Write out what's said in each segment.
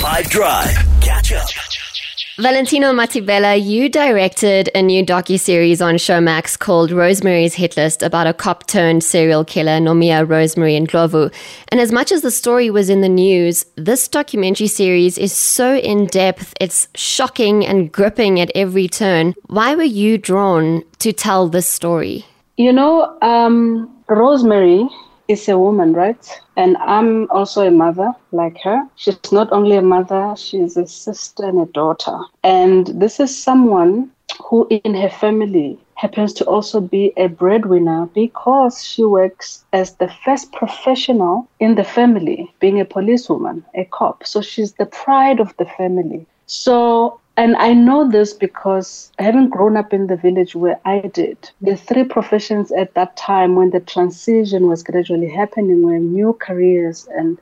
5 Drive. Catch up. Valentino Mathibela, you directed a new docu-series on Showmax called Rosemary's Hitlist about a cop-turned serial killer, Nomia Rosemary Ndlovu. And as much as the story was in the news, this documentary series is so in-depth, it's shocking and gripping at every turn. Why were you drawn to tell this story? You know, um, Rosemary is a woman, right? And I'm also a mother like her. She's not only a mother, she's a sister and a daughter. And this is someone who in her family happens to also be a breadwinner because she works as the first professional in the family, being a policewoman, a cop. So she's the pride of the family. So and I know this because having grown up in the village where I did, the three professions at that time when the transition was gradually happening, where new careers and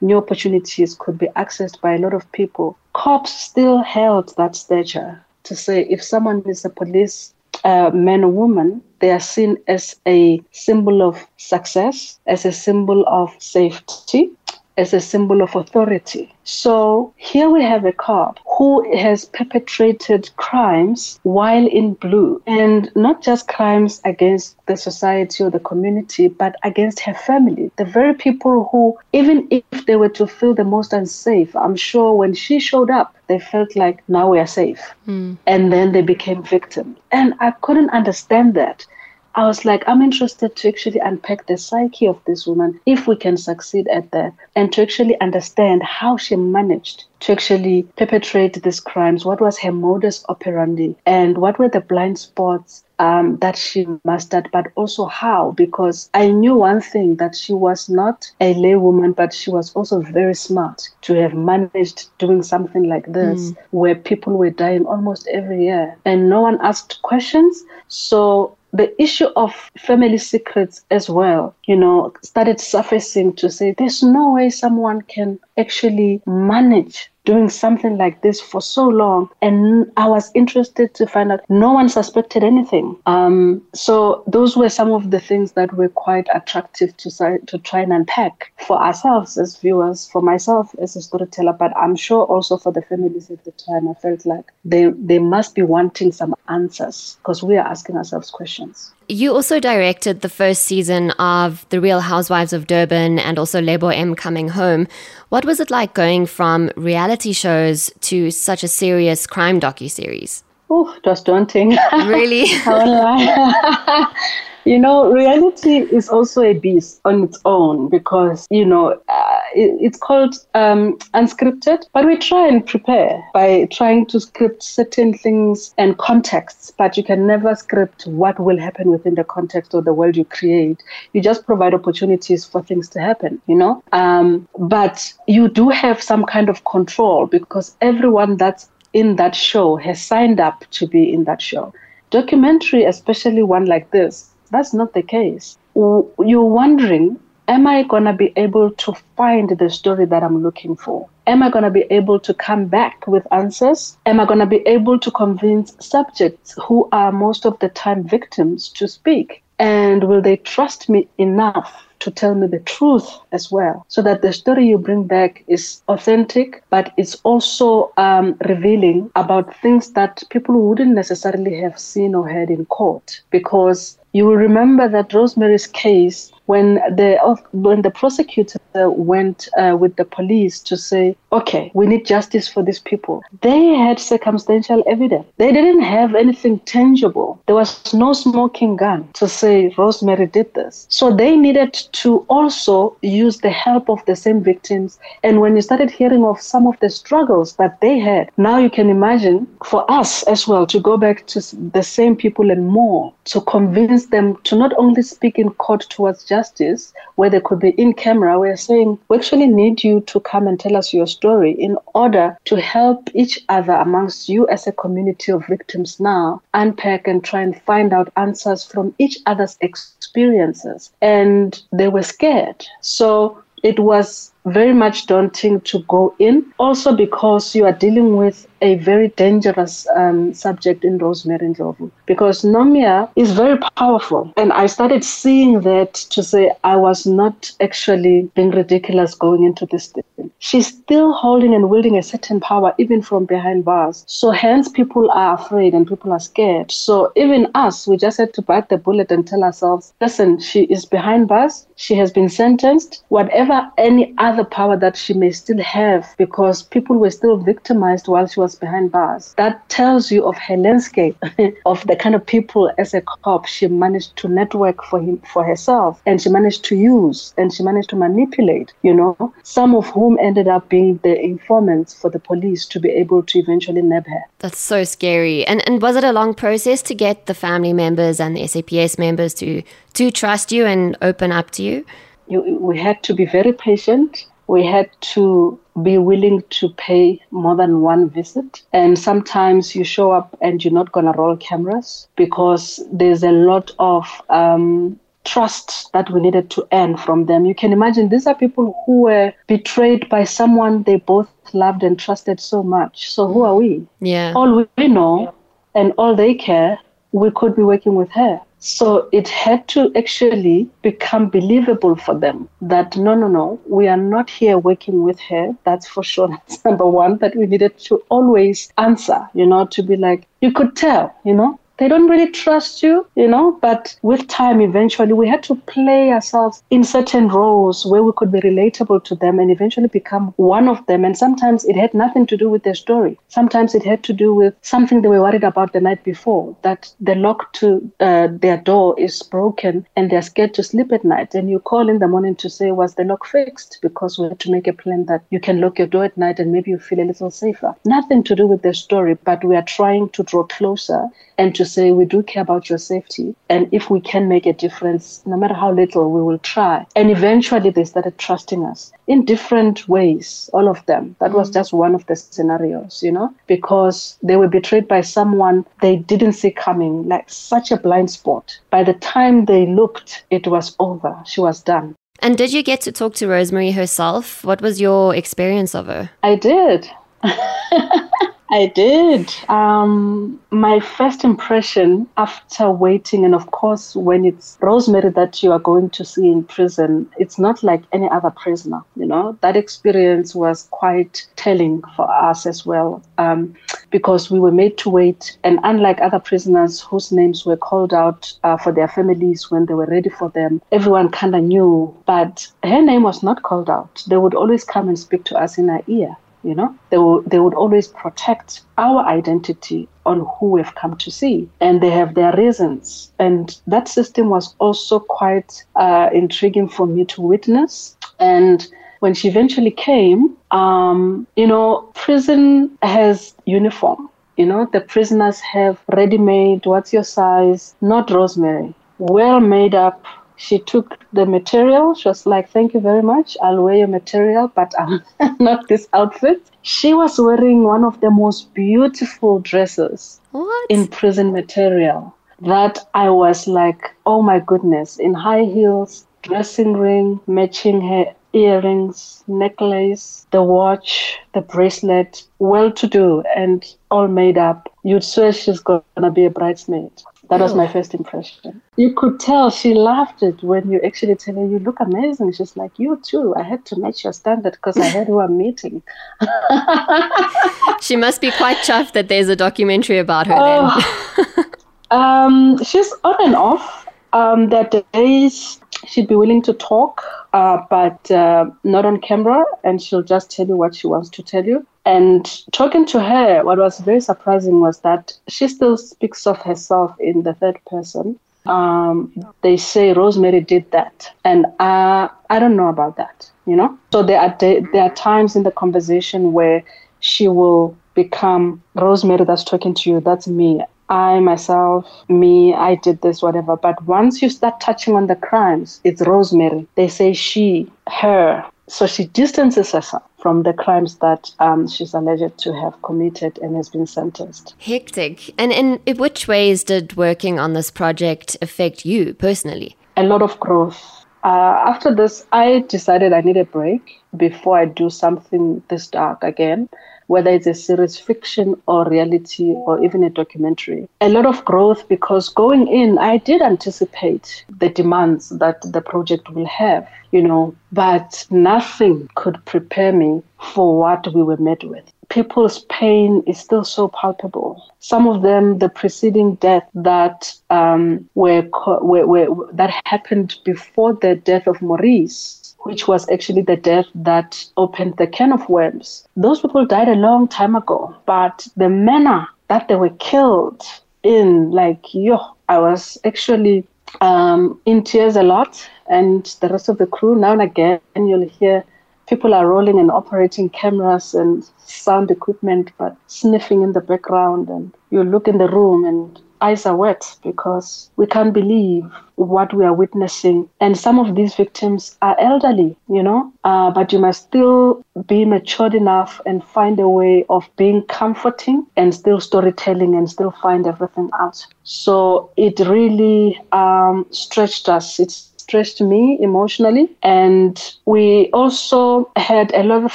new opportunities could be accessed by a lot of people, cops still held that stature to say if someone is a police uh, man or woman, they are seen as a symbol of success, as a symbol of safety, as a symbol of authority. So here we have a cop who has perpetrated crimes while in blue, and not just crimes against the society or the community, but against her family. The very people who, even if they were to feel the most unsafe, I'm sure when she showed up, they felt like now we are safe. Mm. And then they became victims. And I couldn't understand that. I was like, I'm interested to actually unpack the psyche of this woman if we can succeed at that and to actually understand how she managed to actually perpetrate these crimes. What was her modus operandi and what were the blind spots um, that she mastered, but also how, because I knew one thing that she was not a laywoman, but she was also very smart to have managed doing something like this, mm. where people were dying almost every year and no one asked questions. So the issue of family secrets as well, you know, started surfacing to say there's no way someone can actually manage doing something like this for so long and i was interested to find out. No one suspected anything. Um, so those were some of the things that were quite attractive to, to try and unpack for ourselves as viewers for myself as a storyteller but i'm sure also for the families at the time i felt like they, they must be wanting some answers because we are asking ourselves questions you also directed the first season of The Real Housewives of Durban and also Lebo M Coming Home. What was it like going from reality shows to such a serious crime docu-series? Oh, it was daunting. Really? You know, reality is also a beast on its own because, you know, uh, it, it's called um, unscripted, but we try and prepare by trying to script certain things and contexts, but you can never script what will happen within the context of the world you create. You just provide opportunities for things to happen, you know? Um, but you do have some kind of control because everyone that's in that show has signed up to be in that show. Documentary, especially one like this, that's not the case. You're wondering, am I going to be able to find the story that I'm looking for? Am I going to be able to come back with answers? Am I going to be able to convince subjects who are most of the time victims to speak? And will they trust me enough to tell me the truth as well, so that the story you bring back is authentic, but it's also um, revealing about things that people wouldn't necessarily have seen or heard in court. Because you will remember that Rosemary's case when the when the prosecutor went uh, with the police to say, okay, we need justice for these people, they had circumstantial evidence. They didn't have anything tangible. There was no smoking gun to say Rosemary did this. So they needed to also use the help of the same victims. And when you started hearing of some of the struggles that they had, now you can imagine for us as well to go back to the same people and more to convince them to not only speak in court towards justice, where they could be in camera, we're saying, we actually need you to come and tell us your story in order to help each other amongst you as a community of victims now unpack and try and find out answers from each other's experiences. And they were scared. So it was very much daunting to go in. Also, because you are dealing with a very dangerous um, subject in Rosemary Ndlovu because Nomia is very powerful. And I started seeing that to say I was not actually being ridiculous going into this thing. She's still holding and wielding a certain power even from behind bars. So hence people are afraid and people are scared. So even us, we just had to bite the bullet and tell ourselves, listen, she is behind bars. She has been sentenced. Whatever any other power that she may still have, because people were still victimized while she was behind bars. That tells you of her landscape, of the kind of people as a cop she managed to network for him for herself, and she managed to use and she managed to manipulate. You know, some of whom ended up being the informants for the police to be able to eventually nab her. That's so scary. And and was it a long process to get the family members and the SAPS members to to trust you and open up to you? You we had to be very patient we had to be willing to pay more than one visit. And sometimes you show up and you're not going to roll cameras because there's a lot of um, trust that we needed to earn from them. You can imagine these are people who were betrayed by someone they both loved and trusted so much. So who are we? Yeah. All we know and all they care, we could be working with her. So it had to actually become believable for them that no, no, no, we are not here working with her. That's for sure. That's number one, that we needed to always answer, you know, to be like, you could tell, you know, they don't really trust you, you know, but with time, eventually, we had to play ourselves in certain roles where we could be relatable to them and eventually become one of them. And sometimes it had nothing to do with their story. Sometimes it had to do with something they were worried about the night before, that the lock to uh, their door is broken and they're scared to sleep at night. And you call in the morning to say, was the lock fixed? Because we had to make a plan that you can lock your door at night and maybe you feel a little safer. Nothing to do with their story, but we are trying to draw closer and to say we do care about your safety. And if we can make a difference, no matter how little, we will try. And eventually they started trusting us in different ways, all of them. That was mm. just one of the scenarios, you know, because they were betrayed by someone they didn't see coming, like such a blind spot. By the time they looked, it was over. She was done. And did you get to talk to Rosemary herself? What was your experience of her? I did. I did. Um, my first impression after waiting, and of course, when it's Rosemary that you are going to see in prison, it's not like any other prisoner. You know, that experience was quite telling for us as well, um, because we were made to wait. And unlike other prisoners whose names were called out uh, for their families when they were ready for them, everyone kind of knew. But her name was not called out. They would always come and speak to us in our ear. You know, they, will, they would always protect our identity on who we've come to see, and they have their reasons. And that system was also quite uh, intriguing for me to witness. And when she eventually came, um, you know, prison has uniform. You know, the prisoners have ready made, what's your size, not rosemary, well made up she took the material. She was like, Thank you very much. I'll wear your material, but I'm not this outfit. She was wearing one of the most beautiful dresses what? in prison material that I was like, Oh my goodness, in high heels, dressing ring, matching her earrings, necklace, the watch, the bracelet, well to do and all made up. You'd swear she's gonna be a bridesmaid. That was my first impression. You could tell she laughed it when you actually tell her, You look amazing. She's like, You too. I had to match your standard because I had who I'm meeting. she must be quite chuffed that there's a documentary about her oh, then. um, she's on and off. Um, there are days she'd be willing to talk, uh, but uh, not on camera, and she'll just tell you what she wants to tell you. And talking to her, what was very surprising was that she still speaks of herself in the third person. Um, they say Rosemary did that, and uh, I don't know about that. You know, so there are there are times in the conversation where she will become Rosemary that's talking to you. That's me. I myself, me, I did this, whatever. But once you start touching on the crimes, it's Rosemary. They say she, her. So she distances herself from the crimes that um, she's alleged to have committed and has been sentenced. Hectic. And in which ways did working on this project affect you personally? A lot of growth uh, after this, I decided I need a break before I do something this dark again, whether it's a series fiction or reality or even a documentary. A lot of growth because going in, I did anticipate the demands that the project will have, you know, but nothing could prepare me for what we were met with people's pain is still so palpable. Some of them, the preceding death that um, were, were, were, that happened before the death of Maurice, which was actually the death that opened the can of worms. Those people died a long time ago, but the manner that they were killed in, like, yo, I was actually um, in tears a lot, and the rest of the crew now and again, you'll hear people are rolling and operating cameras and sound equipment, but sniffing in the background. And you look in the room and eyes are wet because we can't believe what we are witnessing. And some of these victims are elderly, you know, uh, but you must still be matured enough and find a way of being comforting and still storytelling and still find everything out. So it really um, stretched us. It's stressed me emotionally. And we also had a lot of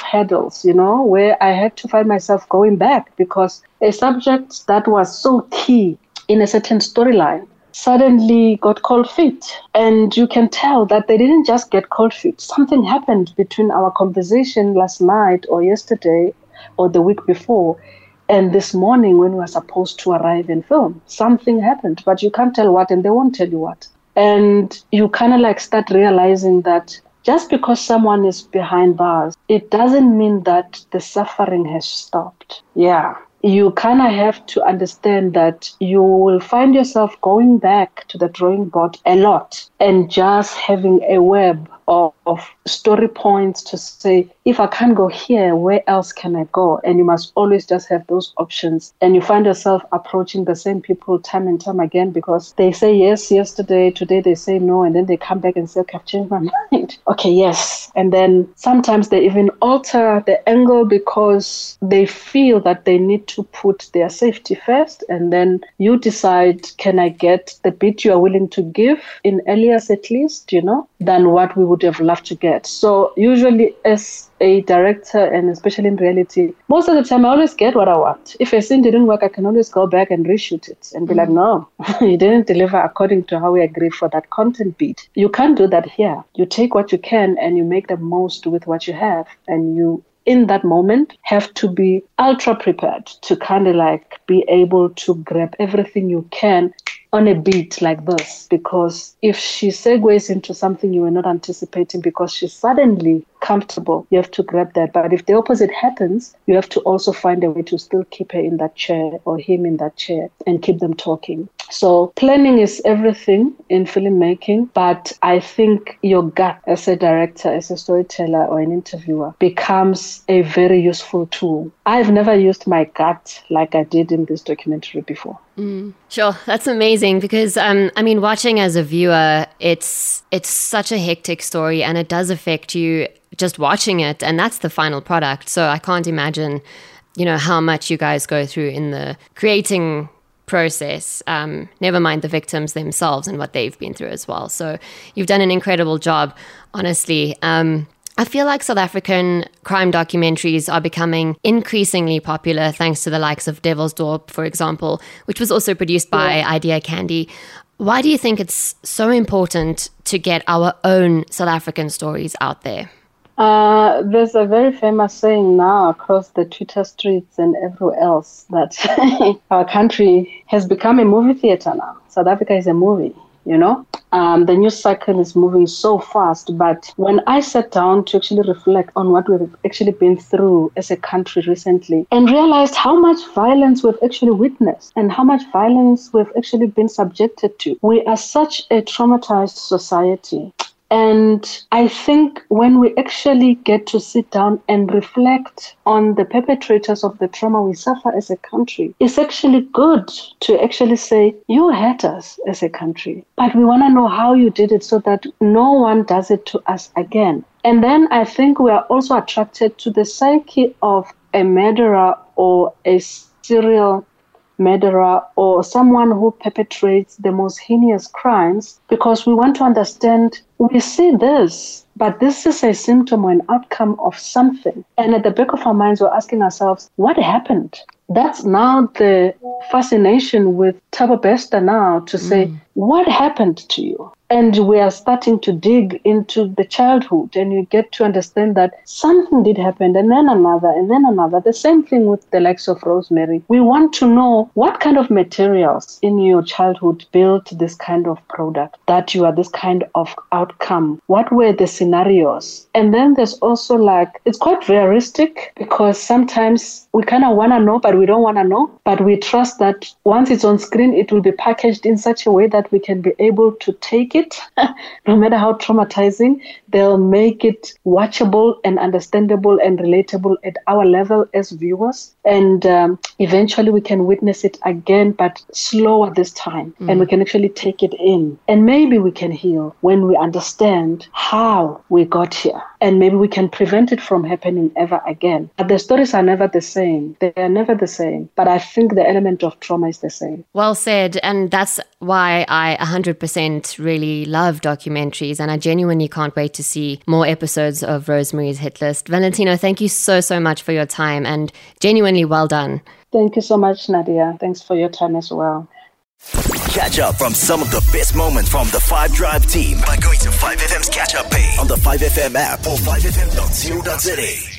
hurdles, you know, where I had to find myself going back because a subject that was so key in a certain storyline suddenly got cold feet. And you can tell that they didn't just get cold feet. Something happened between our conversation last night or yesterday or the week before and this morning when we were supposed to arrive and film. Something happened, but you can't tell what and they won't tell you what. And you kind of like start realizing that just because someone is behind bars, it doesn't mean that the suffering has stopped. Yeah. You kind of have to understand that you will find yourself going back to the drawing board a lot and just having a web of, of story points to say, if I can't go here, where else can I go? And you must always just have those options. And you find yourself approaching the same people time and time again because they say yes yesterday, today they say no, and then they come back and say, okay, I've changed my mind. okay, yes. And then sometimes they even alter the angle because they feel that they need to put their safety first. And then you decide, can I get the bit you are willing to give in Elias at least, you know, than what we would would have loved to get. So usually as a director and especially in reality, most of the time I always get what I want. If a scene didn't work, I can always go back and reshoot it and be mm-hmm. like, no, you didn't deliver according to how we agreed for that content beat. You can't do that here. You take what you can and you make the most with what you have and you in that moment have to be ultra prepared to kind of like be able to grab everything you can on a beat like this. Because if she segues into something you were not anticipating because she suddenly comfortable, you have to grab that. But if the opposite happens, you have to also find a way to still keep her in that chair or him in that chair and keep them talking. So planning is everything in filmmaking, but I think your gut as a director, as a storyteller or an interviewer becomes a very useful tool. I've never used my gut like I did in this documentary before. Mm, sure, that's amazing because um, I mean, watching as a viewer, it's it's such a hectic story, and it does affect you just watching it, and that's the final product. So I can't imagine, you know, how much you guys go through in the creating process. Um, never mind the victims themselves and what they've been through as well. So you've done an incredible job, honestly. Um, I feel like South African crime documentaries are becoming increasingly popular thanks to the likes of Devilsdorp, for example, which was also produced by yeah. IdeaCandy. Why do you think it's so important to get our own South African stories out there? Uh, there's a very famous saying now across the Twitter streets and everywhere else that our country has become a movie theater now. South Africa is a movie you know um, the news cycle is moving so fast but when i sat down to actually reflect on what we've actually been through as a country recently and realized how much violence we've actually witnessed and how much violence we've actually been subjected to we are such a traumatized society and I think when we actually get to sit down and reflect on the perpetrators of the trauma we suffer as a country, it's actually good to actually say, You hurt us as a country, but we want to know how you did it so that no one does it to us again. And then I think we are also attracted to the psyche of a murderer or a serial murderer or someone who perpetrates the most heinous crimes because we want to understand we see this, but this is a symptom or an outcome of something. And at the back of our minds, we're asking ourselves, what happened? That's now the fascination with Thabo Bester now to say, mm. what happened to you? And we are starting to dig into the childhood, and you get to understand that something did happen, and then another, and then another. The same thing with the likes of Rosemary. We want to know what kind of materials in your childhood built this kind of product, that you are this kind of outcome. What were the scenarios? And then there's also like, it's quite realistic because sometimes we kind of want to know, but we don't want to know. But we trust that once it's on screen, it will be packaged in such a way that we can be able to take it, no matter how traumatizing, they'll make it watchable and understandable and relatable at our level as viewers. And um, eventually we can witness it again, but slower this time. Mm. And we can actually take it in. And maybe we can heal when we understand how we got here. And maybe we can prevent it from happening ever again. But the stories are never the same. They are never the same. But I think the element of trauma is the same. Well said. And that's why I 100% really love documentaries. And I genuinely can't wait to see more episodes of Rosemary's Hitlist. Valentino, thank you so, so much for your time and genuinely well done. Thank you so much, Nadia. Thanks for your time as well. Catch up from some of the best moments from the 5 Drive team by going to 5FM's catch up page on the 5FM app or 5FM.co.za.